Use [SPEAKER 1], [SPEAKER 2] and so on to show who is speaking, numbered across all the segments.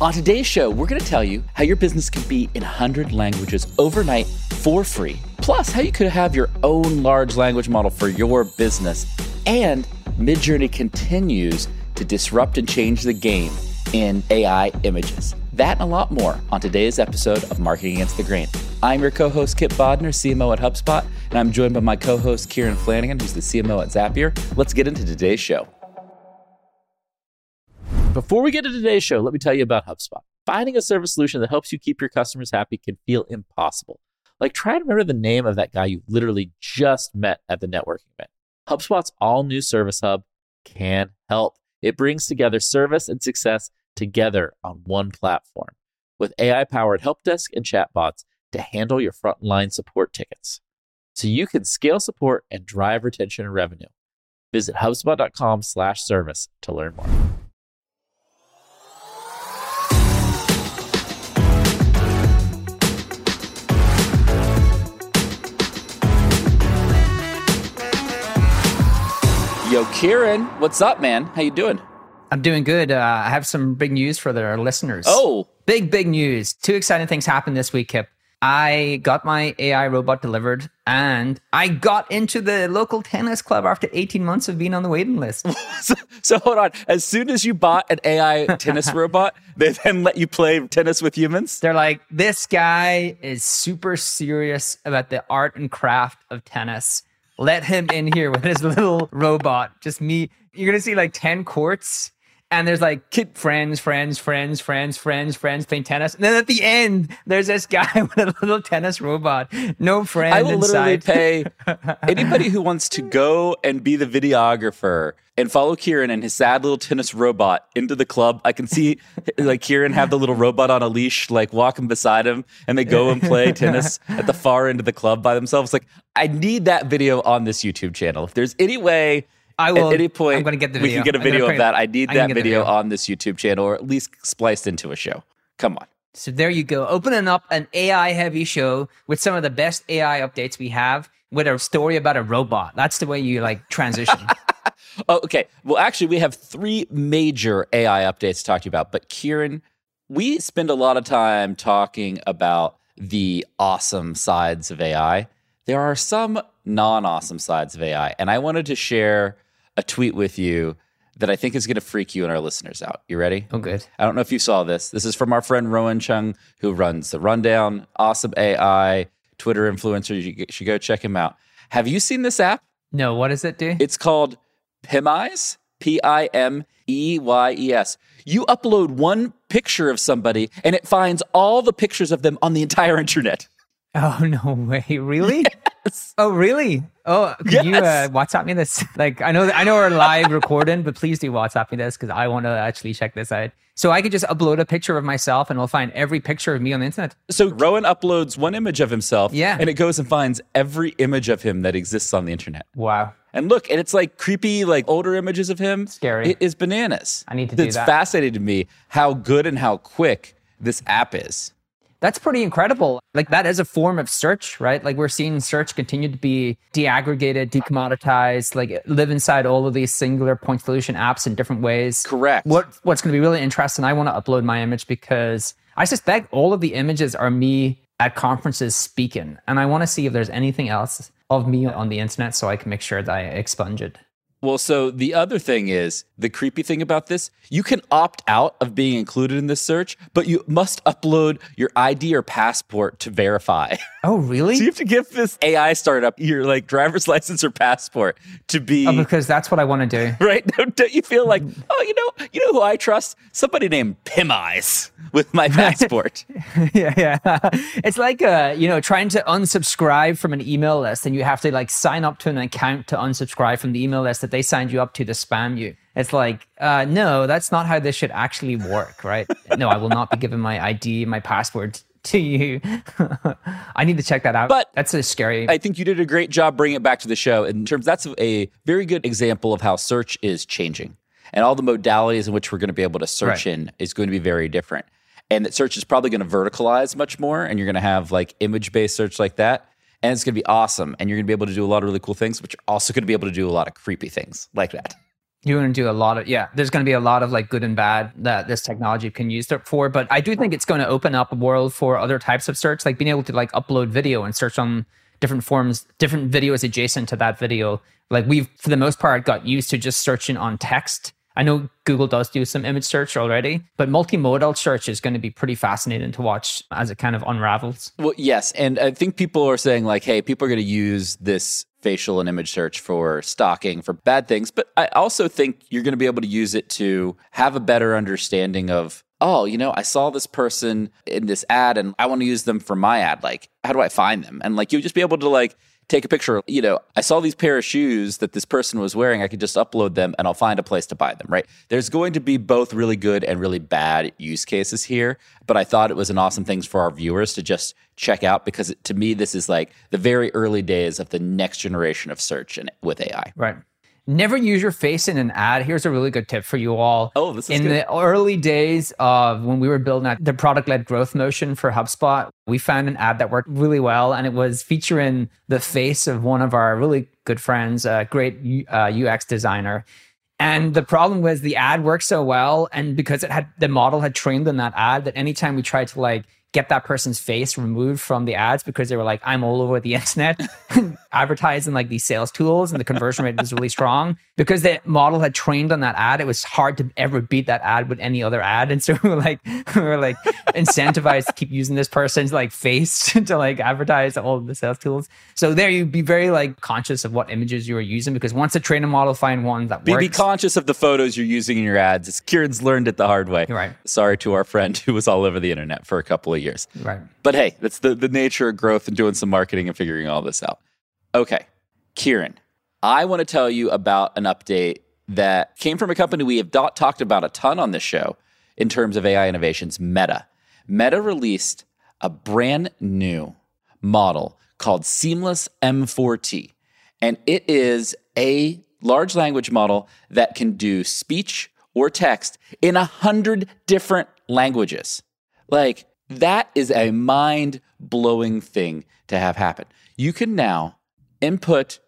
[SPEAKER 1] On today's show, we're going to tell you how your business can be in 100 languages overnight for free, plus, how you could have your own large language model for your business. And Midjourney continues to disrupt and change the game in AI images. That and a lot more on today's episode of Marketing Against the Grain. I'm your co host, Kipp Bodnar, CMO at HubSpot, and I'm joined by my co host, Kieran Flanagan, who's the CMO at Zapier. Let's get into today's show. Before we get to today's show, let me tell you about HubSpot. Finding a service solution that helps you keep your customers happy can feel impossible. Like, try to remember the name of that guy you literally just met at the networking event. HubSpot's all new Service Hub can help. It brings together service and success together on one platform with AI powered help desk and chatbots to handle your frontline support tickets. So you can scale support and drive retention and revenue. Visit HubSpot.com slash service to learn more. Kieran, what's up, man? How you doing?
[SPEAKER 2] I'm doing good. Uh, I have some big news for the listeners.
[SPEAKER 1] Oh,
[SPEAKER 2] big, big news. Two exciting things happened this week, Kipp. I got my AI robot delivered and I got into the local tennis club after 18 months of being on the waiting list.
[SPEAKER 1] so, so, hold on. As soon as you bought an AI tennis robot, they then let you play tennis with humans?
[SPEAKER 2] They're like, this guy is super serious about the art and craft of tennis let him in here with his little robot. Just me. You're gonna see like 10 courts and there's like kid friends, friends, friends, friends, friends, friends playing tennis. And then at the end, there's this guy with a little tennis robot. No friend.
[SPEAKER 1] I will
[SPEAKER 2] inside.
[SPEAKER 1] literally pay anybody who wants to go and be the videographer and follow Kieran and his sad little tennis robot into the club. I can see like Kieran have the little robot on a leash, like walking beside him, and they go and play tennis at the far end of the club by themselves. Like, I need that video on this YouTube channel. If there's any way
[SPEAKER 2] I will.
[SPEAKER 1] At any point,
[SPEAKER 2] I'm going to get the video.
[SPEAKER 1] We can get a video of that. I need
[SPEAKER 2] I
[SPEAKER 1] that
[SPEAKER 2] can get the
[SPEAKER 1] video,
[SPEAKER 2] video.
[SPEAKER 1] on this YouTube channel, or at least spliced into a show. Come on.
[SPEAKER 2] So there you go. Opening up an AI heavy show with some of the best AI updates we have with a story about a robot. That's the way you like transition.
[SPEAKER 1] Oh, okay. Well, actually, we have three major AI updates to talk to you about. But Kieran, we spend a lot of time talking about the awesome sides of AI. There are some non awesome sides of AI. And I wanted to share a tweet with you that I think is going to freak you and our listeners out. You ready?
[SPEAKER 2] oh, good.
[SPEAKER 1] I don't know if you saw this. This is from our friend Rowan Cheung, who runs the Rundown, awesome AI, Twitter influencer. You should go check him out. Have you seen this app?
[SPEAKER 2] No, what does it do?
[SPEAKER 1] It's called PimEyes, P I M E Y E S. You upload one picture of somebody and it finds all the pictures of them on the entire internet.
[SPEAKER 2] oh no way! Really? Oh really? Oh, could you uh,
[SPEAKER 1] Yes.
[SPEAKER 2] WhatsApp me this? Like, I know, I know we're live recording, but please do WhatsApp me this because I want to actually check this out. So I could just upload a picture of myself, and we'll find every picture of me on the internet.
[SPEAKER 1] So Rowan uploads one image of himself
[SPEAKER 2] Yeah.
[SPEAKER 1] and it goes and finds every image of him that exists on the internet.
[SPEAKER 2] Wow.
[SPEAKER 1] And look, and it's like creepy, like older images of him.
[SPEAKER 2] Scary.
[SPEAKER 1] It is bananas.
[SPEAKER 2] I need to do
[SPEAKER 1] It's fascinating to me how good and how quick this app is.
[SPEAKER 2] That's pretty incredible. Like that is a form of search, right? Like we're seeing search continue to be deaggregated, decommoditized, like live inside all of these singular point solution apps in different ways.
[SPEAKER 1] Correct.
[SPEAKER 2] What what's going to be really interesting, I want to upload my image because I suspect all of the images are me at conferences speaking, and I want to see if there's anything else of me on the internet so I can make sure that I expunge it.
[SPEAKER 1] Well, so the other thing is the creepy thing about this, you can opt out of being included in this search, but you must upload your ID or passport to verify.
[SPEAKER 2] Oh, really?
[SPEAKER 1] so you have to give this AI startup your like driver's license or passport to be
[SPEAKER 2] oh, because that's what I want to do.
[SPEAKER 1] right. Don't you feel like, oh, you know, you know who I trust? Somebody named PimEyes with my passport.
[SPEAKER 2] yeah, yeah. It's like uh, you know, trying to unsubscribe from an email list, and you have to like sign up to an account to unsubscribe from the email list that they signed you up to to spam you. It's like, uh, no, that's not how this should actually work, right? no, I will not be giving my ID, my password to you. I need to check that out.
[SPEAKER 1] But
[SPEAKER 2] that's a scary.
[SPEAKER 1] I think you did a great job bringing it back to the show. In terms, that's a very good example of how search is changing, and all the modalities in which we're going to be able to search
[SPEAKER 2] Right.
[SPEAKER 1] in is going to be very different. And that search is probably going to verticalize much more, and you're going to have like image based search like that, and it's going to be awesome. And you're going to be able to do a lot of really cool things, but you're also going to be able to do a lot of creepy things like that.
[SPEAKER 2] You're going to do a lot of, yeah, there's going to be a lot of like good and bad that this technology can use it for. But I do think it's going to open up a world for other types of search, like being able to like upload video and search on different forms, different videos adjacent to that video. Like we've, for the most part, got used to just searching on text. I know Google does do some image search already, but multimodal search is going to be pretty fascinating to watch as it kind of unravels.
[SPEAKER 1] Well, yes. And I think people are saying, like, hey, people are going to use this facial and image search for stalking, for bad things. But I also think you're going to be able to use it to have a better understanding of, oh, you know, I saw this person in this ad and I want to use them for my ad. Like, how do I find them? And like, you'll just be able to like, take a picture. You know, I saw these pair of shoes that this person was wearing. I could just upload them and I'll find a place to buy them, right? There's going to be both really good and really bad use cases here, but I thought it was an awesome thing for our viewers to just check out because to me, this is like the very early days of the next generation of search and with AI.
[SPEAKER 2] Right. Never use your face in an ad. Here's a really good tip for you all.
[SPEAKER 1] Oh, this is
[SPEAKER 2] in
[SPEAKER 1] good.
[SPEAKER 2] the early days of when we were building the product-led growth motion for HubSpot. We found an ad that worked really well, and it was featuring the face of one of our really good friends, a great uh, UX designer. And the problem was the ad worked so well, and because it had the model had trained on that ad, that anytime we tried to like get that person's face removed from the ads because they were like, I'm all over the internet advertising like these sales tools and the conversion rate was really strong. Because the model had trained on that ad, it was hard to ever beat that ad with any other ad. And so we were like, we were like incentivized to keep using this person's like face to like advertise all of the sales tools. So there you'd be very like conscious of what images you were using because once the training model find one that
[SPEAKER 1] Be,
[SPEAKER 2] works.
[SPEAKER 1] be conscious of the photos you're using in your ads. It's, Kieran's learned it the hard way.
[SPEAKER 2] Right.
[SPEAKER 1] Sorry to our friend who was all over the internet for a couple of years.
[SPEAKER 2] Right.
[SPEAKER 1] But hey, that's the, the nature of growth and doing some marketing and figuring all this out. Okay, Kieran, I want to tell you about an update that came from a company we have do- talked about a ton on this show in terms of AI innovations, Meta. Meta released a brand new model called Seamless M4T, and it is a large language model that can do speech or text in a hundred different languages. Like, that is a mind blowing thing to have happen. You can now input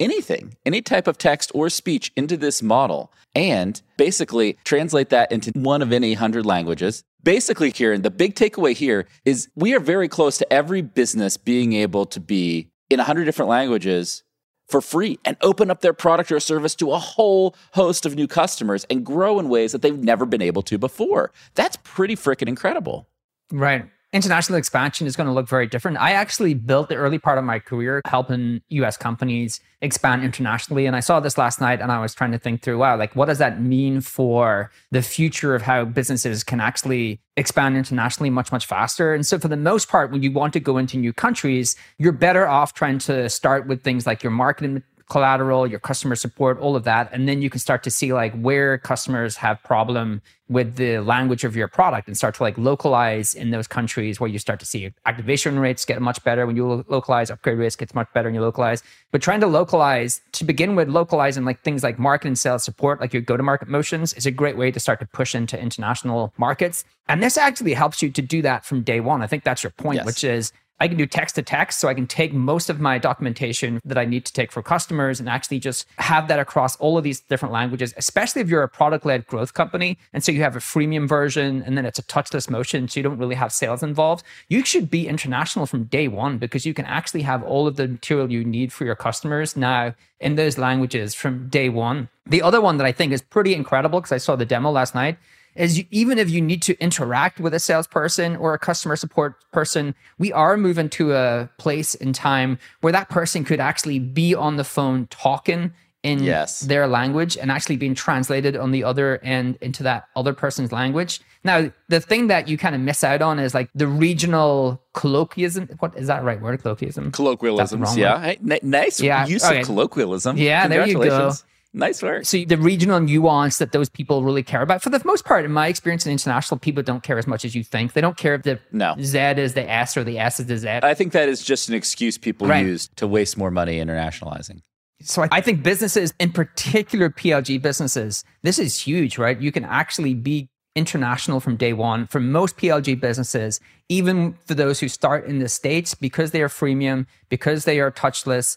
[SPEAKER 1] anything, any type of text or speech into this model and basically translate that into one of any hundred languages. Basically, Kieran, the big takeaway here is we are very close to every business being able to be in a hundred different languages for free and open up their product or service to a whole host of new customers and grow in ways that they've never been able to before. That's pretty freaking incredible.
[SPEAKER 2] Right. International expansion is going to look very different. I actually built the early part of my career helping US companies expand internationally. And I saw this last night and I was trying to think through, wow, like what does that mean for the future of how businesses can actually expand internationally much, much faster? And so, for the most part, when you want to go into new countries, you're better off trying to start with things like your marketing collateral, your customer support, all of that. And then you can start to see like where customers have problem with the language of your product and start to like localize in those countries where you start to see activation rates get much better when you lo- localize, upgrade rates gets much better when you localize. But trying to localize to begin with, localizing like things like market and sales support, like your go-to-market motions, is a great way to start to push into international markets. And this actually helps you to do that from day one. I think that's your point,
[SPEAKER 1] Yes.
[SPEAKER 2] which is I can do text to text, so I can take most of my documentation that I need to take for customers and actually just have that across all of these different languages, especially if you're a product led growth company. And so you have a freemium version and then it's a touchless motion, so you don't really have sales involved. You should be international from day one because you can actually have all of the material you need for your customers now in those languages from day one. The other one that I think is pretty incredible because I saw the demo last night is you, even if you need to interact with a salesperson or a customer support person, we are moving to a place in time where that person could actually be on the phone talking in
[SPEAKER 1] Yes.
[SPEAKER 2] their language and actually being translated on the other end into that other person's language. Now, the thing that you kind of miss out on is like the regional colloquialism. What is that right word? Colloquialism.
[SPEAKER 1] Colloquialisms, yeah. Hey, ni- nice
[SPEAKER 2] Yeah,
[SPEAKER 1] use
[SPEAKER 2] okay.
[SPEAKER 1] of colloquialism.
[SPEAKER 2] Yeah, there you go.
[SPEAKER 1] Nice work.
[SPEAKER 2] So the regional nuance that those people really care about, for the most part, in my experience in international, people don't care as much as you think. They don't care if the
[SPEAKER 1] No.
[SPEAKER 2] Z is the S or the S is the Z.
[SPEAKER 1] I think that is just an excuse people
[SPEAKER 2] Right.
[SPEAKER 1] use to waste more money internationalizing.
[SPEAKER 2] So I, I think businesses, in particular PLG businesses, this is huge, right? You can actually be international from day one for most PLG businesses, even for those who start in the States, because they are freemium, because they are touchless.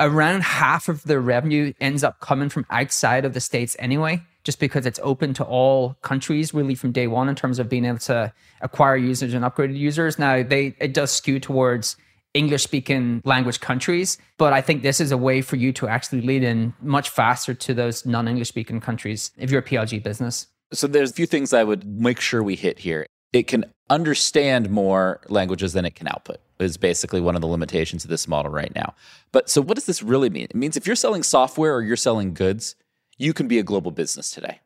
[SPEAKER 2] Around half of their revenue ends up coming from outside of the States anyway, just because it's open to all countries really from day one in terms of being able to acquire users and upgrade users. Now they it does skew towards English speaking language countries, but I think this is a way for you to actually lead in much faster to those non English speaking countries if you're a PLG business.
[SPEAKER 1] So there's a few things I would make sure we hit here. It can understand more languages than it can output is basically one of the limitations of this model right now. But so what does this really mean? It means if you're selling software or you're selling goods, you can be a global business today.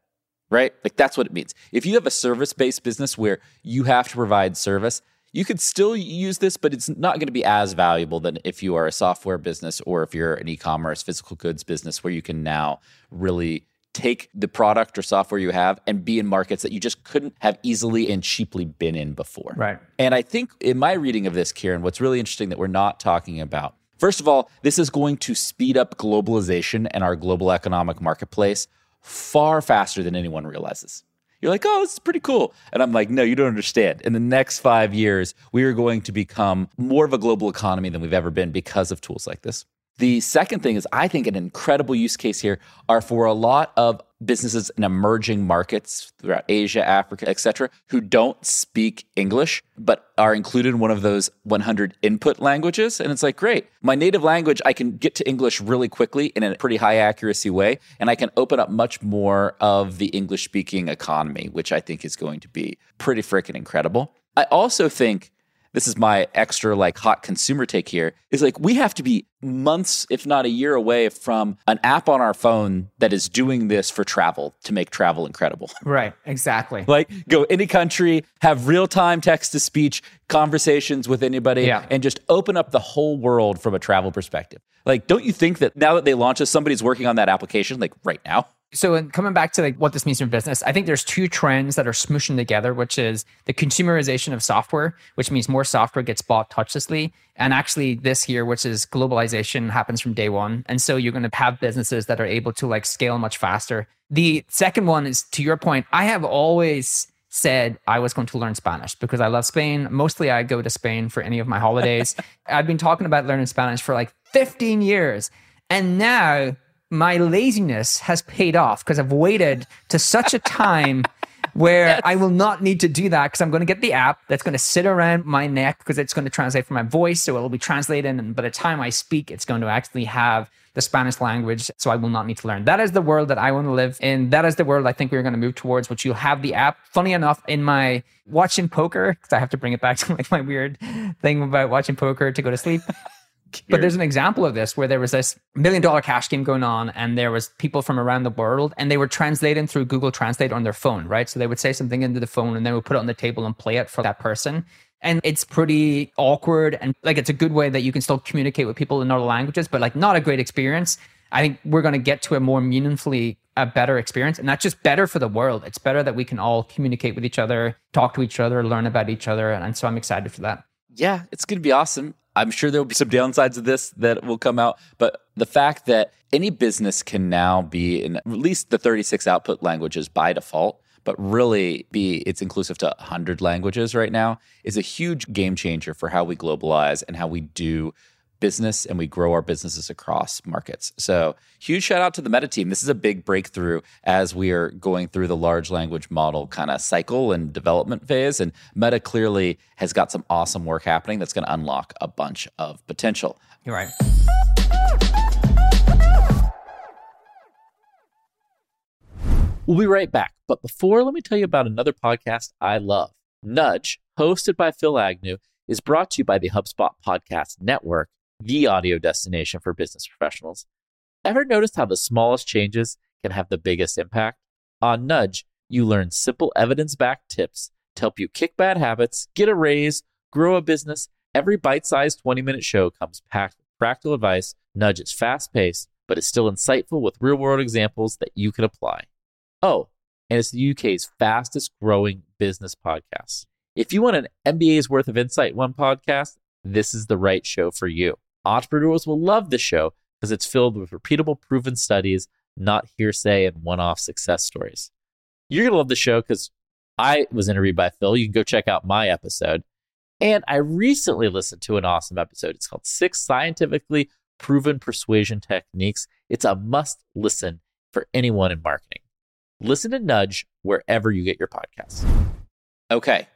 [SPEAKER 1] Right? Like that's what it means. If you have a service-based business where you have to provide service, you could still use this, but it's not going to be as valuable than if you are a software business or if you're an e-commerce physical goods business where you can now really take the product or software you have and be in markets that you just couldn't have easily and cheaply been in before.
[SPEAKER 2] Right.
[SPEAKER 1] And I think in my reading of this, Kieran, what's really interesting that we're not talking about, first of all, this is going to speed up globalization and our global economic marketplace far faster than anyone realizes. You're like, oh, this is pretty cool. And I'm like, no, you don't understand. In the next five years, we are going to become more of a global economy than we've ever been because of tools like this. The second thing is, I think an incredible use case here are for a lot of businesses in emerging markets throughout Asia, Africa, etc., who don't speak English but are included in one of those 100 input languages. And it's like, great, my native language, I can get to English really quickly in a pretty high accuracy way, and I can open up much more of the English speaking economy, which I think is going to be pretty freaking incredible. I also think this is my extra like hot consumer take here is like we have to be months if not a year away from an app on our phone that is doing this for travel to make travel incredible.
[SPEAKER 2] Right exactly.
[SPEAKER 1] Like go any country have real-time text to speech conversations with anybody
[SPEAKER 2] yeah.
[SPEAKER 1] and just open up the whole world from a travel perspective. Like don't you think that now that they launch this somebody's working on that application like right now
[SPEAKER 2] so coming back to like what this means for business, I think there's two trends that are smooshing together, which is the consumerization of software, which means more software gets bought touchlessly. And actually this here, which is globalization happens from day one. And so you're going to have businesses that are able to like scale much faster. The second one is to your point, I have always said I was going to learn Spanish because I love Spain. Mostly I go to Spain for any of my holidays. I've been talking about learning Spanish for like 15 years. And now my laziness has paid off because I've waited to such a time where yes. I will not need to do that because I'm going to get the app that's going to sit around my neck because it's going to translate for my voice. So it'll be translated. And by the time I speak, it's going to actually have the Spanish language. So I will not need to learn. That is the world that I want to live in. That is the world I think we're going to move towards, which you'll have the app. Funny enough, in my watching poker, because I have to bring it back to like my weird thing about watching poker to go to sleep. But there's an example of this where there was this million dollar cash game going on and there was people from around the world and they were translating through Google Translate on their phone, right? So they would say something into the phone and they would put it on the table and play it for that person. And it's pretty awkward and like it's a good way that you can still communicate with people in other languages, but like not a great experience. I think we're going to get to a more meaningfully a better experience and that's just better for the world. It's better that we can all communicate with each other, talk to each other, learn about each other. And so I'm excited for that.
[SPEAKER 1] Yeah, it's going to be awesome. I'm sure there will be some downsides of this that will come out, but the fact that any business can now be in at least the 36 output languages by default, but really be it's inclusive to 100 languages right now is a huge game changer for how we globalize and how we do business and we grow our businesses across markets. So, huge shout out to the Meta team. This is a big breakthrough as we are going through the large language model kind of cycle and development phase. And Meta clearly has got some awesome work happening that's going to unlock a bunch of potential.
[SPEAKER 2] You're right.
[SPEAKER 3] We'll be right back. But before, let me tell you about another podcast I love Nudge, hosted by Phil Agnew, is brought to you by the HubSpot Podcast Network the audio destination for business professionals. Ever noticed how the smallest changes can have the biggest impact? On Nudge, you learn simple evidence backed tips to help you kick bad habits, get a raise, grow a business. Every bite sized 20 minute show comes packed with practical advice. Nudge is fast paced, but is still insightful with real world examples that you can apply. Oh, and it's the UK's fastest growing business podcast. If you want an MBA's worth of insight one podcast, this is the right show for you. Entrepreneurs will love this show because it's filled with repeatable, proven studies, not hearsay and one off success stories. You're going to love the show because I was interviewed by Phil. You can go check out my episode. And I recently listened to an awesome episode. It's called Six Scientifically proven persuasion techniques. It's a must listen for anyone in marketing. Listen to Nudge wherever you get your podcasts.
[SPEAKER 1] Okay,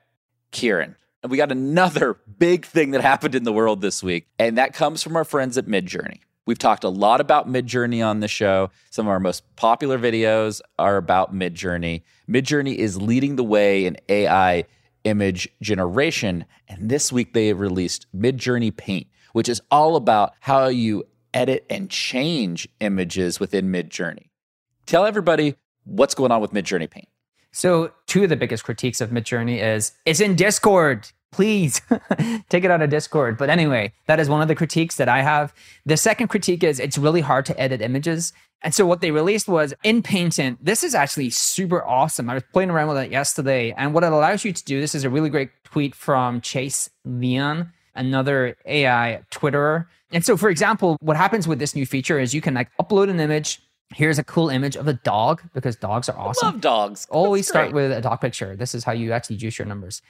[SPEAKER 1] Kieran. And we got another big thing that happened in the world this week, and that comes from our friends at Midjourney. We've talked a lot about Midjourney on the show. Some of our most popular videos are about Midjourney. Midjourney is leading the way in AI image generation, and this week they released Midjourney Paint, which is all about how you edit and change images within Midjourney. Tell everybody what's going on with Midjourney Paint.
[SPEAKER 2] So, two of the biggest critiques of Midjourney is it's in Discord. Please take it out of Discord. But anyway, that is one of the critiques that I have. The second critique is it's really hard to edit images. And so what they released was Inpainting. This is actually super awesome. I was playing around with it yesterday, and what it allows you to do. This is a really great tweet from Chase Lean, another AI Twitterer. And so, for example, what happens with this new feature is you can like upload an image. Here's a cool image of a dog because dogs are awesome.
[SPEAKER 1] I love dogs.
[SPEAKER 2] Always start
[SPEAKER 1] great.
[SPEAKER 2] with a dog picture. This is how you actually juice your numbers.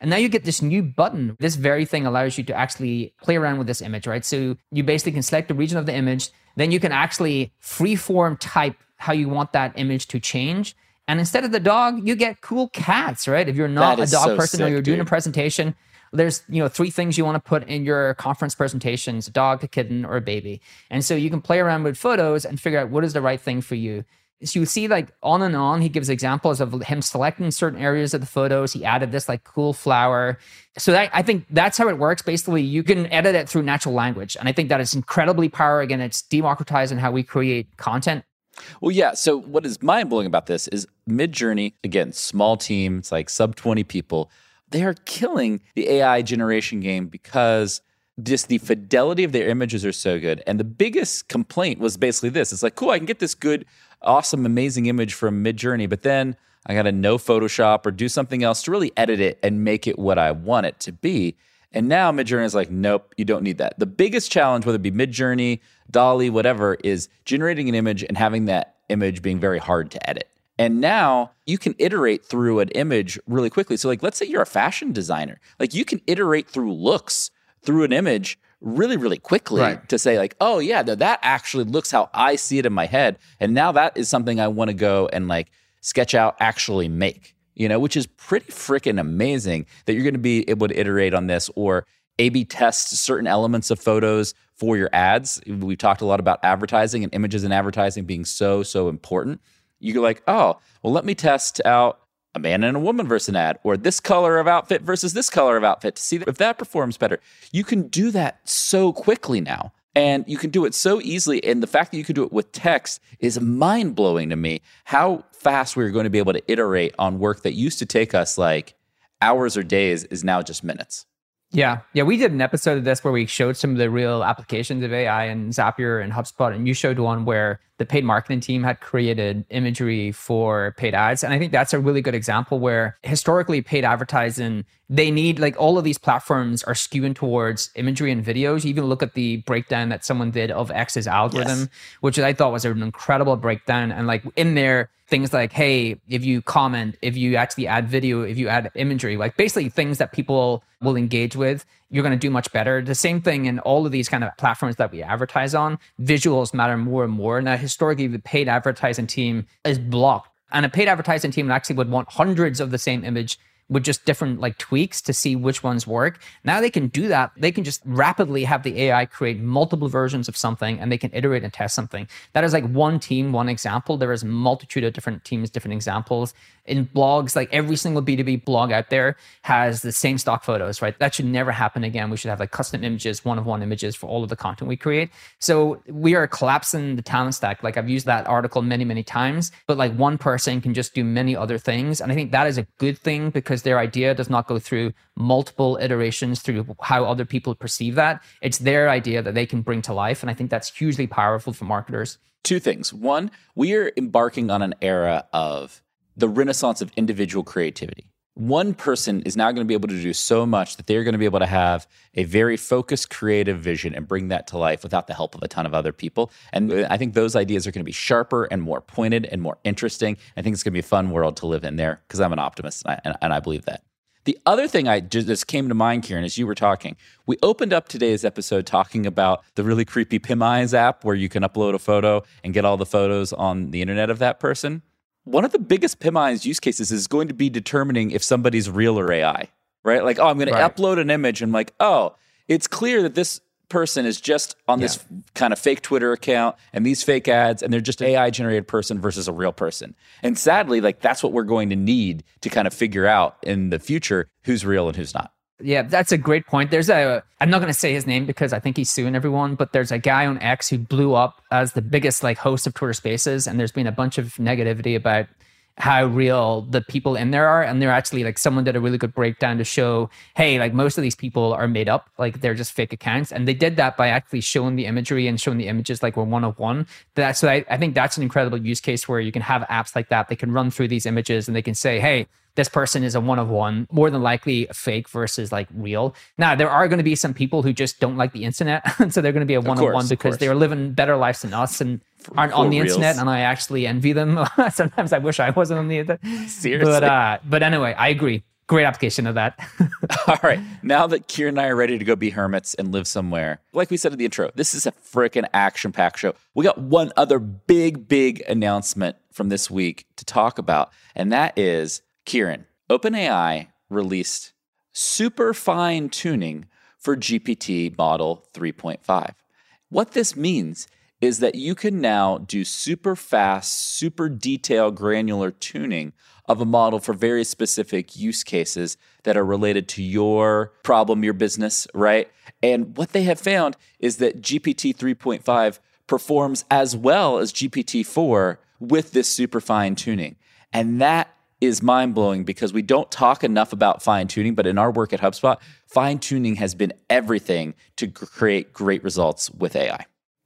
[SPEAKER 2] And now you get this new button. This very thing allows you to actually play around with this image, right? So you basically can select the region of the image. Then you can actually freeform type how you want that image to change. And instead of the dog, you get cool cats, right? If you're not a dog
[SPEAKER 1] so
[SPEAKER 2] person or you're doing a presentation, there's you know three things you want to put in your conference presentations: a dog, a kitten, or a baby. And so you can play around with photos and figure out what is the right thing for you. So you see, like on and on, he gives examples of him selecting certain areas of the photos. He added this like cool flower. So that, I think that's how it works. Basically, you can edit it through natural language, and I think that is incredibly powerful. Again, it's democratizing how we create content.
[SPEAKER 1] Well, yeah. So what is mind blowing about this is Midjourney, again, small team, it's like sub 20 people. They are killing the AI generation game because just the fidelity of their images are so good. And the biggest complaint was basically this. It's like, cool, I can get this good, awesome, amazing image from Midjourney, but then I got to know Photoshop or do something else to really edit it and make it what I want it to be. And now Midjourney is like, nope, you don't need that. The biggest challenge, whether it be Midjourney, DALL-E, whatever, is generating an image and having that image being very hard to edit. And now you can iterate through an image really quickly. So, like, let's say you're a fashion designer, like, you can iterate through looks through an image really, really quickly
[SPEAKER 2] Right.
[SPEAKER 1] to say, like, oh, yeah, no, that actually looks how I see it in my head. And now that is something I want to go and like sketch out, actually make, you know, which is pretty freaking amazing that you're going to be able to iterate on this or A B test certain elements of photos for your ads. We've talked a lot about advertising and images and advertising being so, so important. You're like, oh, well, let me test out a man and a woman versus an ad, or this color of outfit versus this color of outfit to see if that performs better. You can do that so quickly now. And you can do it so easily. And the fact that you can do it with text is mind blowing to me. How fast we're going to be able to iterate on work that used to take us like hours or days is now just minutes.
[SPEAKER 2] Yeah. Yeah. We did an episode of this where we showed some of the real applications of AI and Zapier and HubSpot. And you showed one where the paid marketing team had created imagery for paid ads. And I think that's a really good example where historically paid advertising, they need like all of these platforms are skewing towards imagery and videos. You even look at the breakdown that someone did of X's algorithm,
[SPEAKER 1] Yes.
[SPEAKER 2] which I thought was an incredible breakdown. And like in there, things like, hey, if you comment, if you actually add video, if you add imagery, like basically things that people will engage with, you're going to do much better. The same thing in all of these kind of platforms that we advertise on, visuals matter more and more. Now, historically, the paid advertising team is blocked. And a paid advertising team actually would want hundreds of the same image with just different like tweaks to see which ones work. Now they can do that. They can just rapidly have the AI create multiple versions of something and they can iterate and test something. That is like one team, one example. There is a multitude of different teams, different examples. In blogs, like every single B2B blog out there has the same stock photos, right? That should never happen again. We should have like custom images, one of one images for all of the content we create. So we are collapsing the talent stack. Like I've used that article many, many times, but like one person can just do many other things. And I think that is a good thing because their idea does not go through multiple iterations through how other people perceive that. It's their idea that they can bring to life. And I think that's hugely powerful for marketers.
[SPEAKER 1] Two things. One, we are embarking on an era of the renaissance of individual creativity. One person is now going to be able to do so much that they're going to be able to have a very focused creative vision and bring that to life without the help of a ton of other people. And I think those ideas are going to be sharper and more pointed and more interesting. I think it's going to be a fun world to live in there because I'm an optimist and I, and, and I believe that. The other thing I just, just came to mind, Kieran, as you were talking, we opened up today's episode talking about the really creepy PimEyes app where you can upload a photo and get all the photos on the internet of that person. One of the biggest PimEyes use cases is going to be determining if somebody's real or AI, right? Like, oh, I'm going
[SPEAKER 2] Right.
[SPEAKER 1] to upload an image and like, oh, it's clear that this person is just on this kind of fake Twitter account and these fake ads, and they're just an AI generated person versus a real person. And sadly, like that's what we're going to need to kind of figure out in the future who's real and who's not.
[SPEAKER 2] Yeah, that's a great point. There's a, I'm not going to say his name because I think he's suing everyone, but there's a guy on X who blew up as the biggest like host of Twitter Spaces, and there's been a bunch of negativity about how real the people in there are. And they're actually like someone did a really good breakdown to show, hey, like most of these people are made up, like they're just fake accounts. And they did that by actually showing the imagery and showing the images like we're one of one. That's so I, I think that's an incredible use case where you can have apps like that. They can run through these images and they can say, hey, this person is a one of one, more than likely fake versus like real. Now, there are going to be some people who just don't like the internet. and so they're going to be a one of one because they're living better lives than us and aren't
[SPEAKER 1] for
[SPEAKER 2] on the
[SPEAKER 1] reals.
[SPEAKER 2] internet. And I actually envy them. Sometimes I wish I wasn't on the internet.
[SPEAKER 1] Seriously.
[SPEAKER 2] But, uh, but anyway, I agree. Great application of that.
[SPEAKER 1] All right. Now that Kieran and I are ready to go be hermits and live somewhere, like we said in the intro, this is a freaking action packed show. We got one other big, big announcement from this week to talk about, and that is Kieran. OpenAI released super fine tuning for GPT model 3.5. What this means is that you can now do super fast, super detailed, granular tuning of a model for very specific use cases that are related to your problem, your business, right? And what they have found is that GPT 3.5 performs as well as GPT 4 with this super fine tuning. And that is mind blowing because we don't talk enough about fine tuning, but in our work at HubSpot, fine tuning has been everything to create great results with AI.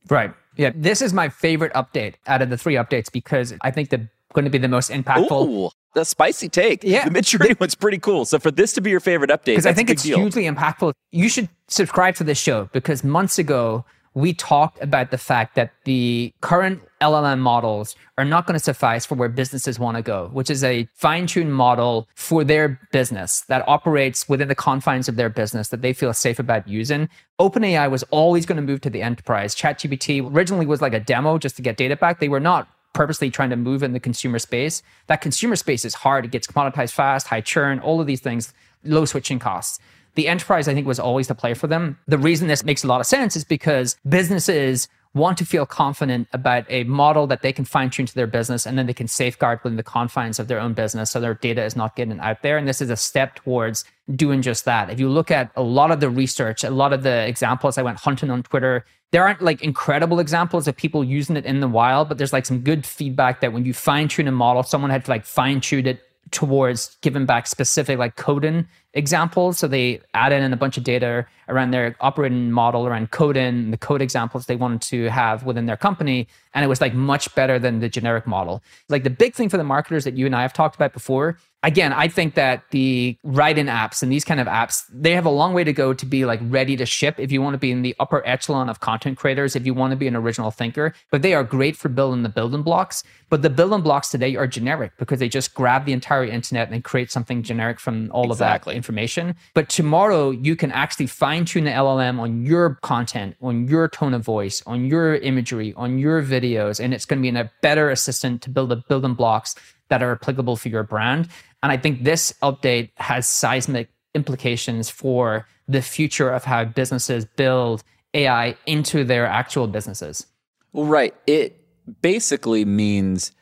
[SPEAKER 2] right. Yeah. This is my favorite update out of the three updates because I think the going to be the most impactful.
[SPEAKER 1] Ooh, the spicy take.
[SPEAKER 2] Yeah.
[SPEAKER 1] The Midjourney one's pretty cool. So for this to be your favorite update,
[SPEAKER 2] because I think it's
[SPEAKER 1] deal.
[SPEAKER 2] hugely impactful. You should subscribe to this show because months ago we talked about the fact that the current LLM models are not going to suffice for where businesses want to go, which is a fine-tuned model for their business that operates within the confines of their business that they feel safe about using. OpenAI was always going to move to the enterprise. ChatGPT originally was like a demo just to get data back. They were not purposely trying to move in the consumer space. That consumer space is hard. It gets commoditized fast, high churn, all of these things, low switching costs. The enterprise, I think, was always the play for them. The reason this makes a lot of sense is because businesses want to feel confident about a model that they can fine tune to their business and then they can safeguard within the confines of their own business so their data is not getting out there. And this is a step towards doing just that. If you look at a lot of the research, a lot of the examples I went hunting on Twitter, there aren't like incredible examples of people using it in the wild, but there's like some good feedback that when you fine tune a model, someone had to like fine tune it towards giving back specific like coding examples. So they added in a bunch of data around their operating model around coding, the code examples they wanted to have within their company. And it was like much better than the generic model. Like the big thing for the marketers that you and I have talked about before. Again, I think that the write-in apps and these kind of apps, they have a long way to go to be like ready to ship if you want to be in the upper echelon of content creators, if you want to be an original thinker. But they are great for building the building blocks. But the building blocks today are generic because they just grab the entire internet and create something generic from all
[SPEAKER 1] Exactly.
[SPEAKER 2] of that information. But tomorrow you can actually fine tune the LLM on your content, on your tone of voice, on your imagery, on your videos, and it's going to be in a better assistant to build the building blocks that are applicable for your brand. And I think this update has seismic implications for the future of how businesses build AI into their actual businesses.
[SPEAKER 1] Well, right. It basically means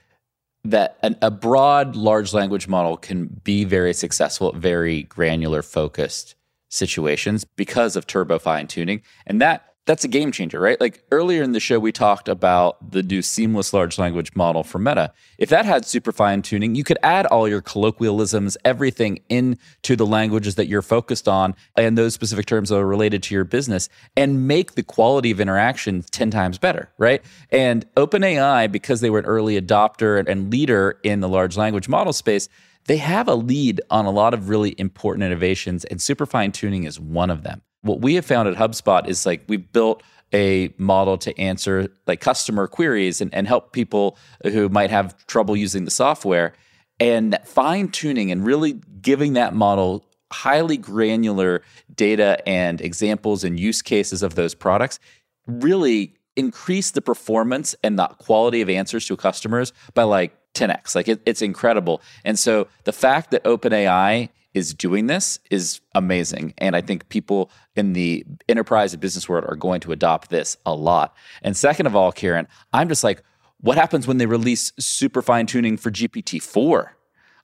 [SPEAKER 1] that an, a broad large language model can be very successful at very granular focused situations because of turbo fine tuning. And that that's a game changer, right? Like earlier in the show, we talked about the new seamless large language model for Meta. If that had super fine tuning, you could add all your colloquialisms, everything into the languages that you're focused on and those specific terms that are related to your business and make the quality of interaction 10 times better, right? And OpenAI, because they were an early adopter and leader in the large language model space, they have a lead on a lot of really important innovations, and super fine tuning is one of them. What we have found at HubSpot is like we've built a model to answer like customer queries and, and help people who might have trouble using the software. And fine tuning and really giving that model highly granular data and examples and use cases of those products really increase the performance and the quality of answers to customers by like 10x. Like it, it's incredible. And so the fact that OpenAI is doing this is amazing. And I think people in the enterprise and business world are going to adopt this a lot. And second of all, Kieran, I'm just like, what happens when they release super fine tuning for GPT 4?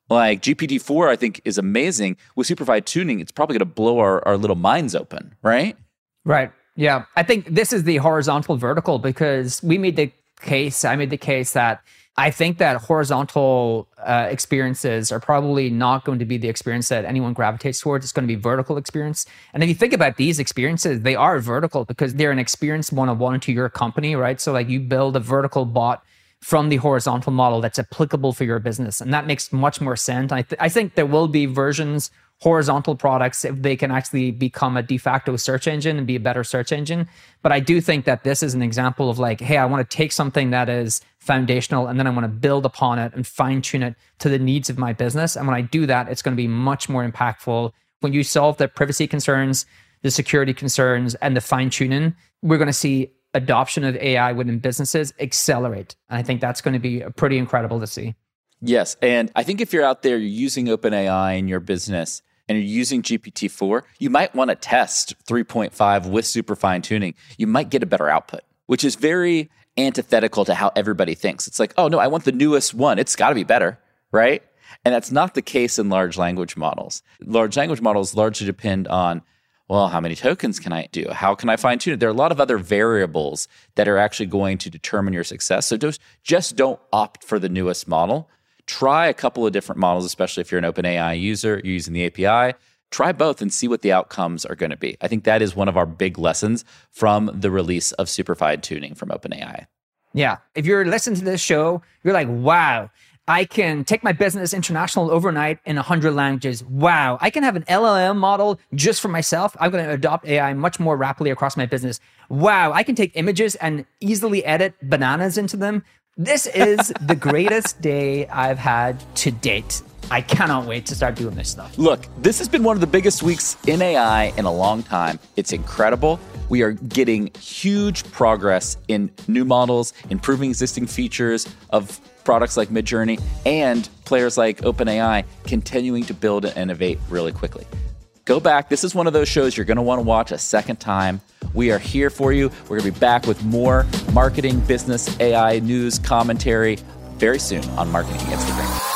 [SPEAKER 1] Like GPT 4, I think is amazing. With super fine tuning, it's probably going to blow our, our little minds open, right?
[SPEAKER 2] Right. Yeah. I think this is the horizontal vertical because we made the case, I made the case that I think that horizontal uh, experiences are probably not going to be the experience that anyone gravitates towards. It's going to be vertical experience. And if you think about these experiences, they are vertical because they're an experience one on one to your company, right? So like you build a vertical bot from the horizontal model that's applicable for your business, and that makes much more sense. I, th- I think there will be versions horizontal products if they can actually become a de facto search engine and be a better search engine. But I do think that this is an example of like, hey, I want to take something that is foundational and then I want to build upon it and fine tune it to the needs of my business. And when I do that, it's going to be much more impactful. When you solve the privacy concerns, the security concerns, and the fine tuning, we're going to see adoption of AI within businesses accelerate. And I think that's going to be pretty incredible to see.
[SPEAKER 1] Yes. And I think if you're out there, you're using OpenAI in your business, and you're using GPT-4, you might want to test 3.5 with super fine tuning. You might get a better output, which is very antithetical to how everybody thinks. It's like, oh no, I want the newest one. It's got to be better, right? And that's not the case in large language models. Large language models largely depend on, well, how many tokens can I do? How can I fine tune it? There are a lot of other variables that are actually going to determine your success. So just, just don't opt for the newest model try a couple of different models, especially if you're an OpenAI user, you're using the API. Try both and see what the outcomes are going to be. I think that is one of our big lessons from the release of super fine tuning from OpenAI.
[SPEAKER 2] Yeah. If you're listening to this show, you're like, wow, I can take my business international overnight in 100 languages. Wow. I can have an LLM model just for myself. I'm going to adopt AI much more rapidly across my business. Wow. I can take images and easily edit bananas into them. This is the greatest day I've had to date. I cannot wait to start doing this stuff.
[SPEAKER 1] Look, this has been one of the biggest weeks in AI in a long time. It's incredible. We are getting huge progress in new models, improving existing features of products like Midjourney, and players like OpenAI continuing to build and innovate really quickly. Go back. This is one of those shows you're going to want to watch a second time. We are here for you. We're going to be back with more marketing, business, AI, news, commentary very soon on Marketing Grain.